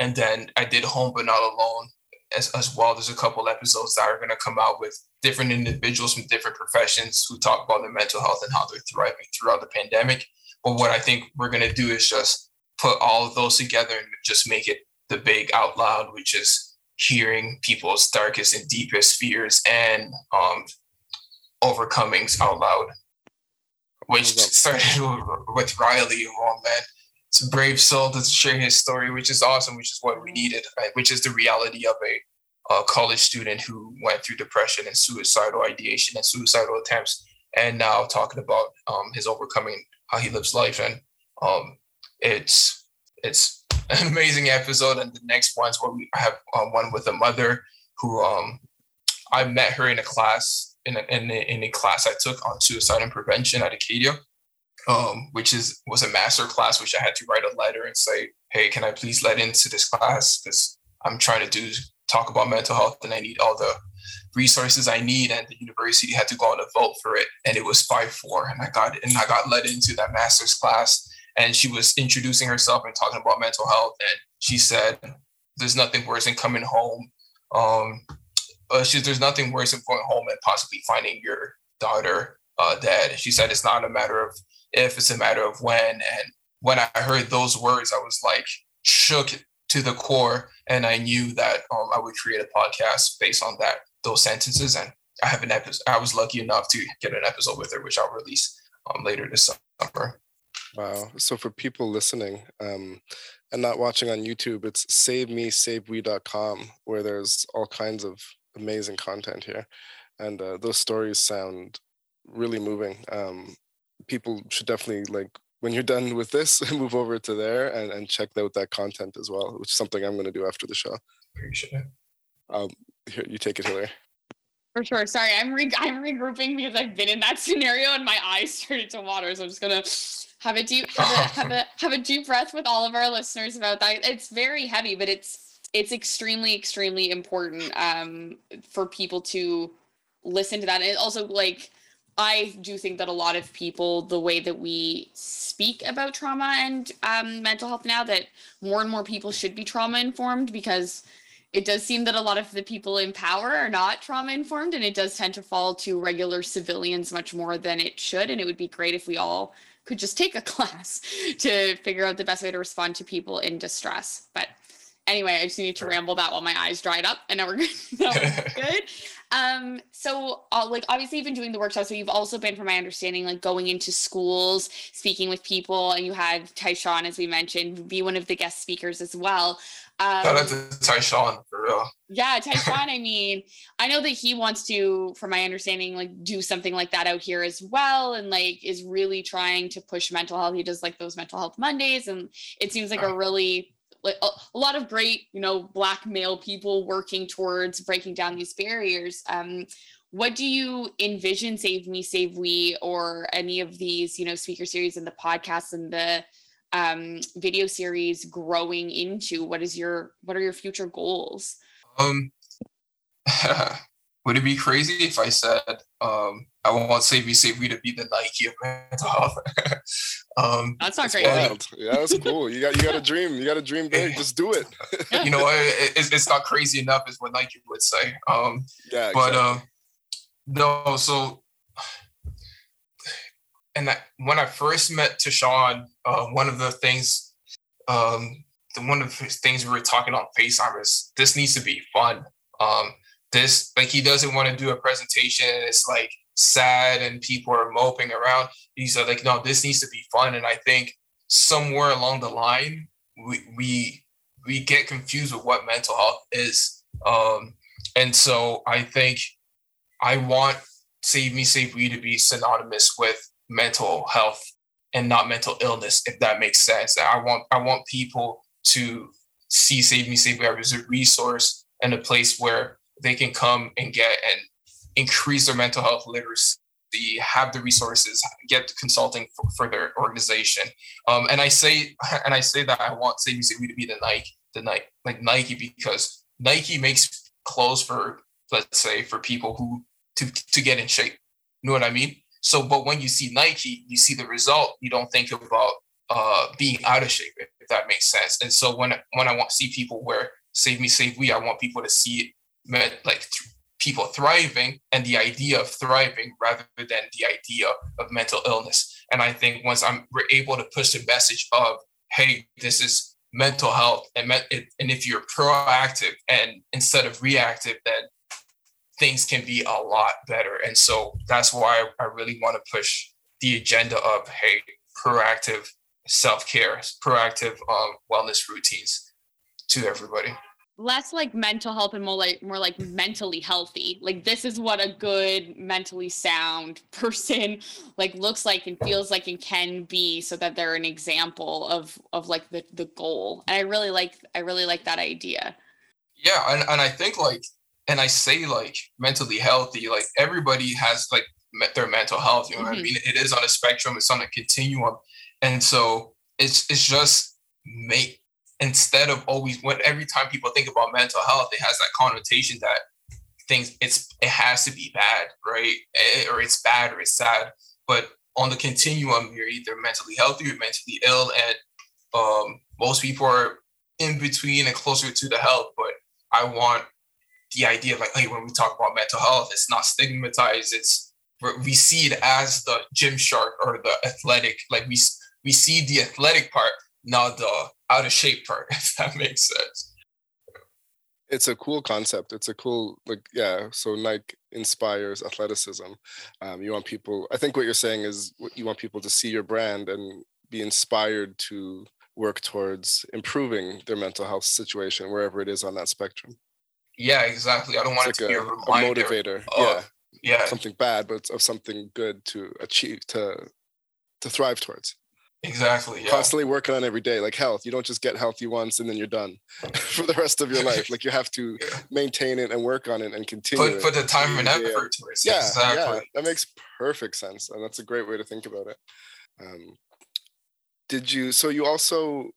Speaker 3: And then I did Home But Not Alone as, as well. There's a couple episodes that are going to come out with different individuals from different professions who talk about their mental health and how they're thriving throughout the pandemic. But what I think we're going to do is just put all of those together and just make it the big out loud, which is hearing people's darkest and deepest fears and um, overcomings out loud, which started <laughs> with Riley. Oh man, it's a brave soul to share his story, which is awesome, which is what we needed, right? which is the reality of a a college student who went through depression and suicidal ideation and suicidal attempts, and now talking about um, his overcoming how he lives life. And um, it's it's <laughs> an amazing episode. And the next one's where we have uh, one with a mother who um, I met her in a class in a, in a, in a class I took on suicide and prevention at Acadia. Um, which is was a master class, which I had to write a letter and say, "Hey, can I please let into this class? Because I'm trying to do talk about mental health and I need all the resources I need. And the university had to go on a vote for it. And it was 5-4. And I got and I got let into that master's class. And she was introducing herself and talking about mental health. And she said, There's nothing worse than coming home. Um, uh, she, there's nothing worse than going home and possibly finding your daughter uh, dead. She said it's not a matter of if, it's a matter of when. And when I heard those words, I was like shook to the core, and I knew that um, I would create a podcast based on that those sentences. And I have an episode. I was lucky enough to get an episode with her, which I'll release um, later this summer.
Speaker 2: Wow! So for people listening um, and not watching on YouTube, it's save me save savemesavewe.com where there's all kinds of amazing content here, and uh, those stories sound really moving. Um, people should definitely like when you're done with this, <laughs> move over to there and, and check out that content as well, which is something I'm going to do after the show.
Speaker 3: Appreciate it.
Speaker 2: Um, here, you take it, Hillary.
Speaker 1: For sure. Sorry, I'm re- I'm regrouping because I've been in that scenario and my eyes <laughs> started to water. So I'm just gonna have a deep have a, have a <laughs> have a deep breath with all of our listeners about that. It's very heavy, but it's it's extremely extremely important um, for people to listen to that. And also like I do think that a lot of people, the way that we speak about trauma and um, mental health now, that more and more people should be trauma informed because it does seem that a lot of the people in power are not trauma informed and it does tend to fall to regular civilians much more than it should. And it would be great if we all could just take a <laughs> class to figure out the best way to respond to people in distress. But anyway, I just need to ramble that while my eyes dried up and now we're <laughs> good. <laughs> good. Um, so uh, like obviously you've been doing the workshops, so you've also been, from my understanding, like going into schools, speaking with people, and you had Tyshawn, as we mentioned, be one of the guest speakers as well.
Speaker 3: Um, Shout out to Tyshawn for real.
Speaker 1: Yeah, <laughs> Tyshawn. I mean, I know that he wants to, from my understanding, like do something like that out here as well, and like is really trying to push mental health. He does like those mental health Mondays, and it seems like a really like a, lot of great you know black male people working towards breaking down these barriers. Um, what do you envision save me save we or any of these you know speaker series and the podcasts and the um, video series growing into? What is your what are your future goals?
Speaker 3: Um <laughs> would it be crazy if I said um, I want Save Me Save We to be the Nike of mental health? <laughs>
Speaker 1: um, that's not crazy. Wild.
Speaker 2: Yeah, that's cool. You got you got a dream. You got a dream big. Just do it. <laughs>
Speaker 3: you know, <laughs> it, it's, it's not crazy enough, is what Nike would say. Um, yeah, exactly. but uh, no. So, and I, when I first met Tyshawn, uh, one of the things, um, the one of the things we were talking on FaceTime is this needs to be fun. Um, this like he doesn't want to do a presentation it's like sad and people are moping around. He's like no this needs to be fun. And i think somewhere along the line we we we get confused with what mental health is. Um and so i think i want save me save we to be synonymous with mental health and not mental illness if that makes sense. I want i want people to see save me save we as a resource and a place where they can come and get and increase their mental health literacy have the resources get consulting for, for their organization. Um, and i say <laughs> and i say that i want save say to be the nike the nike like nike because nike makes clothes for let's say for people who to to get in shape. You know what i mean? So but when you see nike you see the result you don't think about uh, being out of shape if that makes sense. And so when when i want see people wear save me save we i want people to see like th- people thriving and the idea of thriving rather than the idea of mental illness. And I think once I'm we're able to push the message of, hey, this is mental health, and and if you're proactive and instead of reactive, then things can be a lot better. And so that's why I really want to push the agenda of, hey, proactive self care, proactive um, wellness routines to everybody
Speaker 1: less like mental health and more like more like mentally healthy. Like this is what a good mentally sound <laughs> person like looks like and feels like and can be so that they're an example of of like the the goal. And i really like i really like that idea.
Speaker 3: Yeah and, and i think like and i say like mentally healthy like everybody has like their mental health you know mm-hmm. what i mean? It is on a spectrum it's on a continuum. And so it's it's just make instead of always when every time people think about mental health, it has that connotation that things it's it has to be bad, right? It, or it's bad or it's sad. But on the continuum, you're either mentally healthy or mentally ill, and um, most people are in between and closer to the health. But I want the idea of like, hey, when we talk about mental health, it's not stigmatized. It's we see it as the Gymshark or the athletic. Like we we see the athletic part, not the out of shape part, <laughs> if that makes sense.
Speaker 2: It's a cool concept. It's a cool, like, yeah. So Nike inspires athleticism. Um, you want people, I think what you're saying is you want people to see your brand and be inspired to work towards improving their mental health situation wherever it is on that spectrum.
Speaker 3: Yeah, exactly. I don't want it's it to like be a, a, a motivator.
Speaker 2: Of, yeah. Yeah. Something bad, but of something good to achieve, to to thrive towards.
Speaker 3: Exactly. Yeah.
Speaker 2: Constantly working on every day, like health. You don't just get healthy once and then you're done <laughs> for the rest of your life. Like you have to <laughs> yeah. maintain it and work on it and continue.
Speaker 3: Put, put the time and effort to it.
Speaker 2: Yeah, exactly. yeah, that makes perfect sense, and that's a great way to think about it. Um, did you? So you also,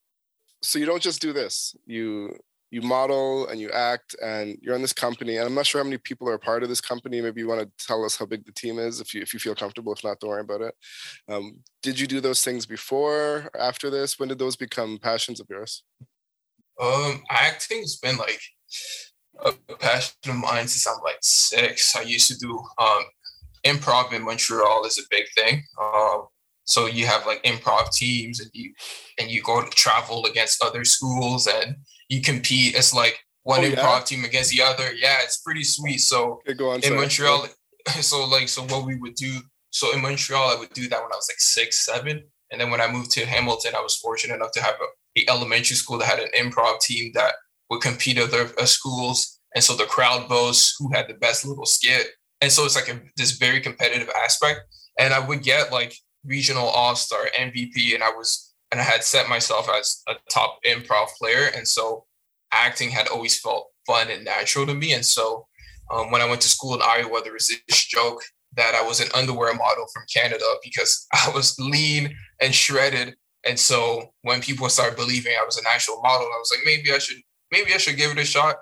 Speaker 2: so you don't just do this. You you model and you act and you're in this company and i'm not sure how many people are a part of this company. Maybe you want to tell us how big the team is if you if you feel comfortable if not don't worry about it. Um, did you do those things before or after this? When did those become passions of yours?
Speaker 3: Um acting has been like a passion of mine since i'm like six. I used to do um improv in montreal is a big thing. Um so you have like improv teams and you and you go to travel against other schools and you compete as like one oh, improv yeah? team against the other. Yeah, it's pretty sweet. So okay, on, in sorry. Montreal, <laughs> so like so what we would do. So in Montreal, I would do that when I was like six, seven, and then when I moved to Hamilton, I was fortunate enough to have a, a elementary school that had an improv team that would compete other uh, schools, and so the crowd votes who had the best little skit, and so it's like a, this very competitive aspect. And I would get like regional all star MVP, and I was and I had set myself as a top improv player, and so acting had always felt fun and natural to me. And so um, when I went to school in Iowa, there was this joke that I was an underwear model from Canada because <laughs> I was lean and shredded. And so when people started believing I was an actual model, I was like, maybe I should, maybe I should give it a shot.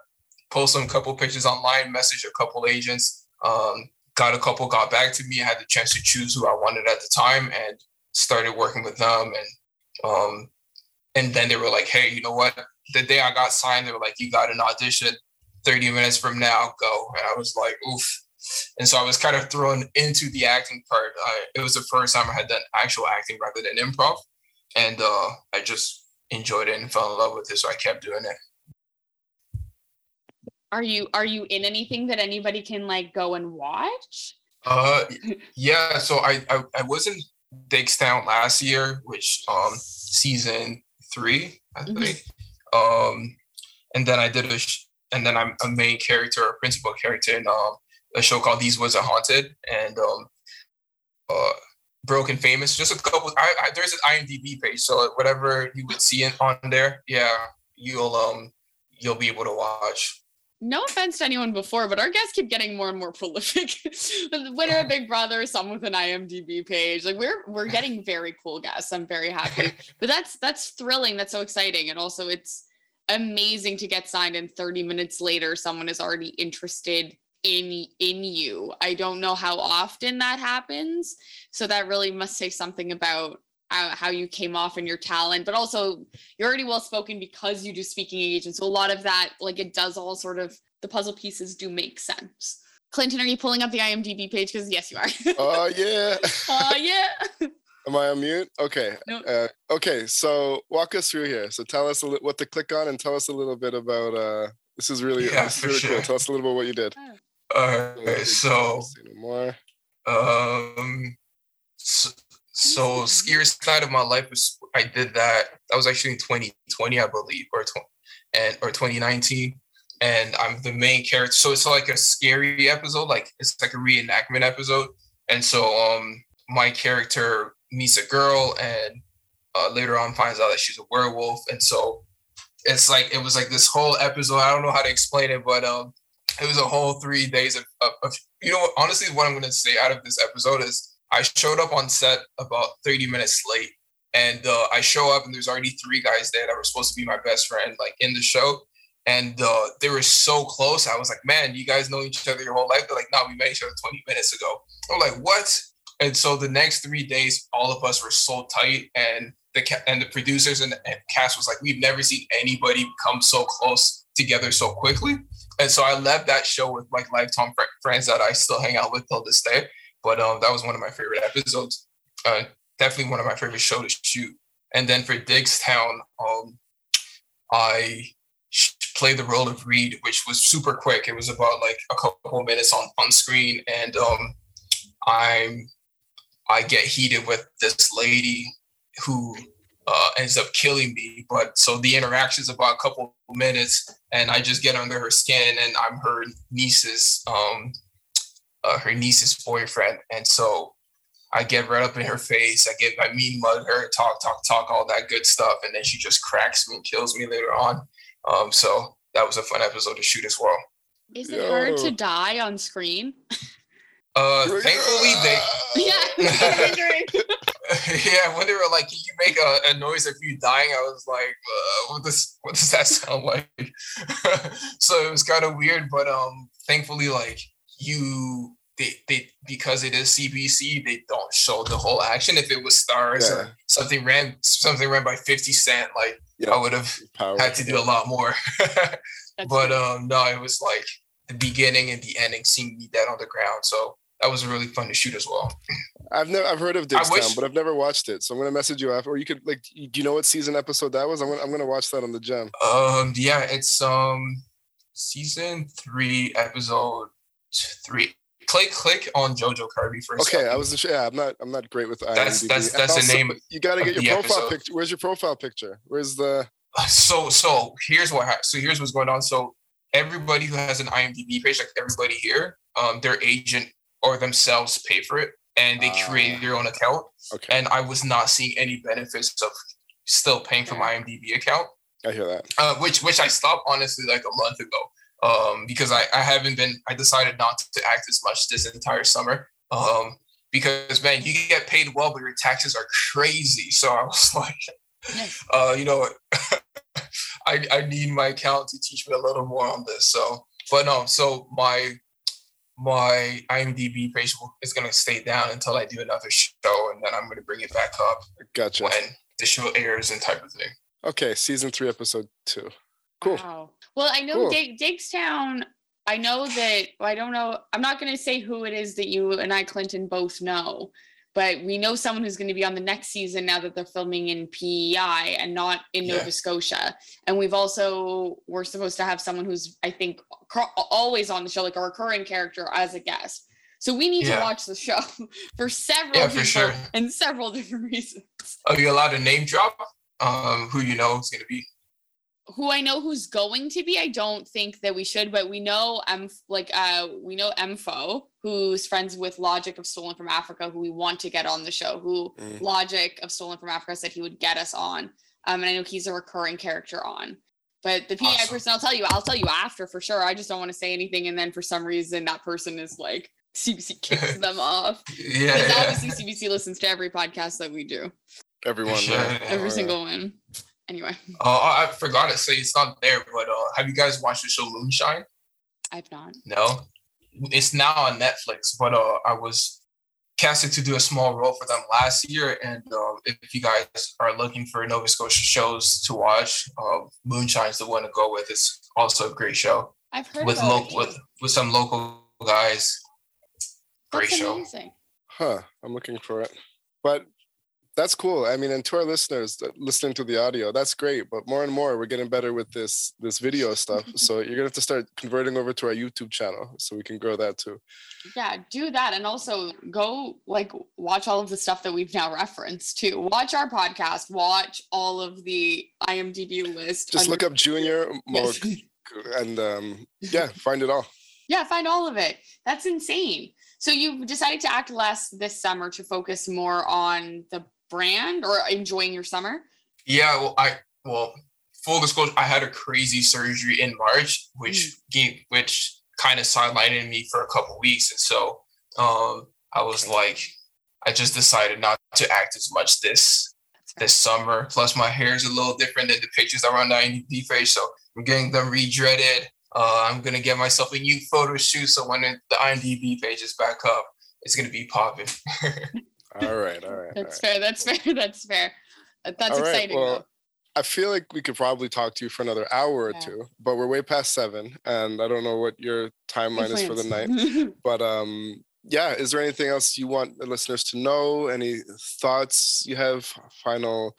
Speaker 3: post some couple pictures online, message a couple agents, um, got a couple, got back to me. I had the chance to choose who I wanted at the time and started working with them. And um, and then they were like, hey, you know what? The day I got signed, they were like, you got an audition 30 minutes from now, go. And I was like, oof. And so I was kind of thrown into the acting part. Uh, it was the first time I had done actual acting rather than improv. And uh, I just enjoyed it and fell in love with it. So I kept doing it
Speaker 1: are you are you in anything that anybody can like go and watch?
Speaker 3: Uh, yeah. So I I, I was in Diggstown last year, which um season three, I mm-hmm. think. Mm-hmm. Um, and then I did a sh- and then I'm a main character, a principal character in um a show called These Woods Are Haunted, and um uh Broken Famous. Just a couple. I, I there's an IMDb page, so whatever you would see it on there, yeah, you'll um you'll be able to watch
Speaker 1: no offense to anyone before, but our guests keep getting more and more prolific. <laughs> the Winner of Big Brother, some with an IMDb page. Like we're we're getting very cool guests. I'm very happy. <laughs> But that's that's thrilling. That's so exciting. And also it's amazing to get signed and 30 minutes later someone is already interested in in you. I don't know how often that happens. So that really must say something about how you came off and your talent, but also you're already well spoken because you do speaking engagements. So a lot of that, like it does all sort of the puzzle pieces do make sense. Clinton, are you pulling up the IMDb page? Because yes, you are.
Speaker 2: Oh <laughs> uh, yeah.
Speaker 1: Oh <laughs> uh, yeah. <laughs>
Speaker 2: Am I on mute? Okay.
Speaker 1: Nope.
Speaker 2: Uh, okay. So walk us through here. So tell us a li- what to click on and tell us a little bit about. uh This is really,
Speaker 3: yeah,
Speaker 2: this is really sure. cool. Tell us a little bit what you did.
Speaker 3: All right. So. More. Um. So, so scariest night of my life was I did that. That was actually in 2020, I believe, or 20, and or 2019. And I'm the main character. So it's like a scary episode, like it's like a reenactment episode. And so um my character meets a girl and uh, later on finds out that she's a werewolf. And so it's like it was like this whole episode. I don't know how to explain it, but um it was a whole three days of, of, of you know honestly what I'm gonna say out of this episode is I showed up on set about 30 minutes late. And uh, I show up and there's already three guys there that were supposed to be my best friend, like in the show. And uh, they were so close. I was like, man, you guys know each other your whole life. They're like, no, we met each other 20 minutes ago. I'm like, what? And so the next three days, all of us were so tight. And the ca- and the producers and, and cast was like, we've never seen anybody come so close together so quickly. And so I left that show with like lifetime friends that I still hang out with till this day. But um, that was one of my favorite episodes. Uh, definitely one of my favorite shows to shoot. And then for Diggstown, um, I played the role of Reed, which was super quick. It was about like a couple minutes on, on screen, and um, I'm I get heated with this lady who uh, ends up killing me. But so the interaction is about a couple minutes, and I just get under her skin, and I'm her niece's um, uh, her niece's boyfriend, and so I get right up in her face. I get I mean mug her, talk, talk, talk, all that good stuff, and then she just cracks me and kills me later on. Um, so that was a fun episode to shoot as well.
Speaker 1: Is it Yo. hard to die on screen?
Speaker 3: Uh, thankfully they. <laughs>
Speaker 1: Yeah. <laughs> <laughs>
Speaker 3: yeah, when they were like, "Can you make a, a noise if you dying?" I was like, uh, "What does what does that sound like?" so it was kind of weird, but um, thankfully, like you they they because it is CBC, they don't show the whole action. If it was Starz yeah. or something ran something ran by Fifty Cent, like yeah. I would have had to do a lot more. <laughs> but um, no, it was like the beginning and the ending seeing me dead on the ground. So that was really fun to shoot as well.
Speaker 2: I've never I've heard of Diggstown, wish, but I've never watched it. So I'm gonna message you after, or you could like, do you know what season episode that was? I'm gonna I'm gonna watch that on the gem.
Speaker 3: Um, yeah, it's um season three, episode three. Click click on Jojo Kirby first.
Speaker 2: Okay, I was yeah. I'm not I'm not great with IMDb.
Speaker 3: That's that's that's also, the name.
Speaker 2: You got to get your profile episode. picture. Where's your profile picture? Where's the?
Speaker 3: So so here's what so here's what's going on. So everybody who has an IMDb page, like everybody here, um, their agent or themselves pay for it, and they uh, create their own account.
Speaker 2: Okay.
Speaker 3: And I was not seeing any benefits of still paying for my IMDb account.
Speaker 2: I hear that.
Speaker 3: Uh, which which I stopped honestly like a month ago um, because I, I haven't been, I decided not to act as much this entire summer. Um, because man, you get paid well, but your taxes are crazy. So I was <laughs> like, uh, you know, <laughs> I, I need my accountant to teach me a little more on this. So, but no, so my my IMDb page is gonna stay down until I do another show, and then I'm gonna bring it back up.
Speaker 2: Gotcha.
Speaker 3: When the show airs and type of thing.
Speaker 2: Okay, season three, episode two. Cool.
Speaker 1: Wow. Well, I know
Speaker 2: Cool.
Speaker 1: Dig- Diggstown. I know that I don't know. I'm not going to say who it is that you and I, Clinton, both know, but we know someone who's going to be on the next season now that they're filming in PEI and not in
Speaker 3: Yeah.
Speaker 1: Nova Scotia. And we've also we're supposed to have someone who's I think always on the show, like a recurring character as a guest. So we need to watch the show <laughs> for several
Speaker 3: Yeah, for sure.
Speaker 1: and several different reasons.
Speaker 3: Are you allowed to name drop um, who you know is gonna be?
Speaker 1: Who I know who's going to be. I don't think that we should, but we know M like uh we know Mfo, who's friends with Logic of Stolen from Africa, who we want to get on the show. Who
Speaker 2: Mm.
Speaker 1: Logic of Stolen from Africa said he would get us on. Um, and I know he's a recurring character on. But the PEI
Speaker 3: Awesome.
Speaker 1: person, I'll tell you, I'll tell you after for sure. I just don't want to say anything, and then for some reason that person is like CBC <laughs> kicks them off
Speaker 3: Yeah,
Speaker 1: because
Speaker 3: yeah.
Speaker 1: obviously CBC listens to every podcast that we do,
Speaker 2: Everyone.
Speaker 3: Sure.
Speaker 1: every
Speaker 2: Alright.
Speaker 1: single one. Anyway,
Speaker 3: Uh, I forgot to say it's not there, but uh, have you guys watched the show Moonshine?
Speaker 1: I've not.
Speaker 3: No, it's now on Netflix. But uh, I was casted to do a small role for them last year, and uh, if you guys are looking for Nova Scotia shows to watch, uh, Moonshine's the one to go with. It's also a great show
Speaker 1: I've heard
Speaker 3: with local with with some local guys. Great
Speaker 1: That's
Speaker 3: show.
Speaker 1: amazing.
Speaker 2: Huh. I'm looking for it. But that's cool. I mean, and to our listeners listening to the audio, that's great. But more and more, we're getting better with this this video stuff. <laughs> so you're gonna have to start converting over to our YouTube channel so we can grow that too.
Speaker 1: Yeah, do that. And also go like watch all of the stuff that we've now referenced too. Watch our podcast, watch all of the IMDb list.
Speaker 2: Just
Speaker 1: under-
Speaker 2: look up Junior <laughs>
Speaker 1: Yes.
Speaker 2: and um, yeah, find it all.
Speaker 1: yeah, find all of it. That's insane. So you decided to act less this summer to focus more on the brand or enjoying your summer?
Speaker 3: Yeah, well, I well, full disclosure, I had a crazy surgery in March, which gave which kind of sidelined me for a couple weeks, and so um, I was like, I just decided not to act as much this this summer. Plus, my hair is a little different than the pictures that were on the IMDb page, so I'm getting them redreaded. Uh, I'm gonna get myself a new photo shoot, so when the IMDb page is back up, it's gonna be popping. <laughs>
Speaker 2: All right, all right. all
Speaker 1: That's
Speaker 2: right.
Speaker 1: fair. That's fair. <laughs> That's fair. That's
Speaker 2: All right,
Speaker 1: exciting
Speaker 2: well. I feel like we could probably talk to you for another hour or
Speaker 1: Yeah.
Speaker 2: two, but we're way past seven, and I don't know what your timeline is for the night. <laughs> But um, yeah, is there anything else you want the listeners to know? Any thoughts you have? Final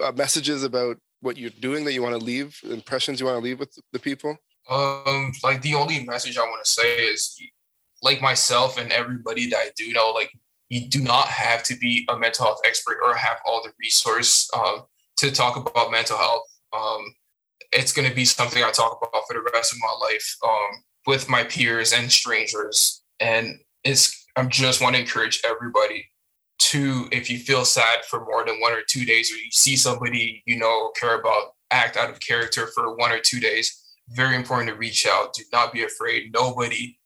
Speaker 2: uh, messages about what you're doing that you want to leave? Impressions you want to leave with the people?
Speaker 3: Um, like the only message I want to say is, like myself and everybody that I do know, like you do not have to be a mental health expert or have all the resource um, to talk about mental health. Um, it's going to be something I talk about for the rest of my life um, with my peers and strangers, and it's I just want to encourage everybody to, if you feel sad for more than one or two days, or you see somebody you know care about act out of character for one or two days very important to reach out. Do not be afraid. Nobody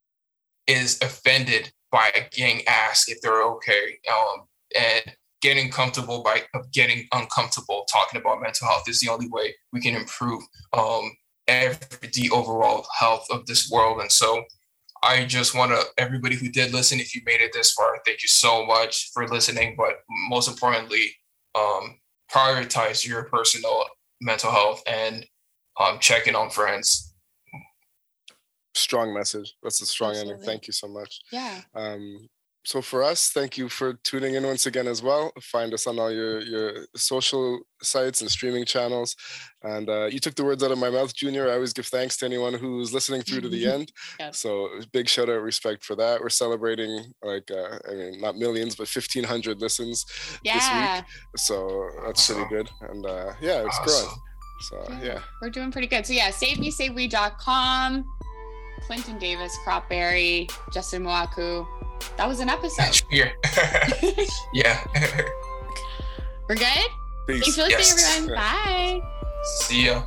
Speaker 3: is offended by getting asked if they're okay. Um, and getting comfortable by getting uncomfortable talking about mental health is the only way we can improve um, every, the overall health of this world. And so I just want to, everybody who did listen, if you made it this far, thank you so much for listening. But most importantly, um, prioritize your personal mental health and um, checking on friends.
Speaker 2: Strong message. That's a strong ending. Thank you so much.
Speaker 1: yeah.
Speaker 2: Um, so for us, thank you for tuning in once again as well. Find us on all your your social sites and streaming channels. And uh, you took the words out of my mouth, Junior. I always give thanks to anyone who's listening through to the <laughs> end. So big shout out, respect for that. We're celebrating like uh, I mean not millions, but fifteen hundred listens
Speaker 1: Yeah.
Speaker 2: this week. So that's pretty good. And uh, yeah, it's growing. So
Speaker 1: Yeah.
Speaker 2: yeah,
Speaker 1: We're doing pretty good. So yeah, savemesavewe.com, Clinton Davis, Cropberry, Justin Moaku. That was an episode. <laughs>
Speaker 3: Yeah. <laughs> yeah.
Speaker 1: We're good? Thanks
Speaker 2: peace.
Speaker 1: for listening,
Speaker 3: Yes.
Speaker 1: everyone. Bye.
Speaker 3: See ya.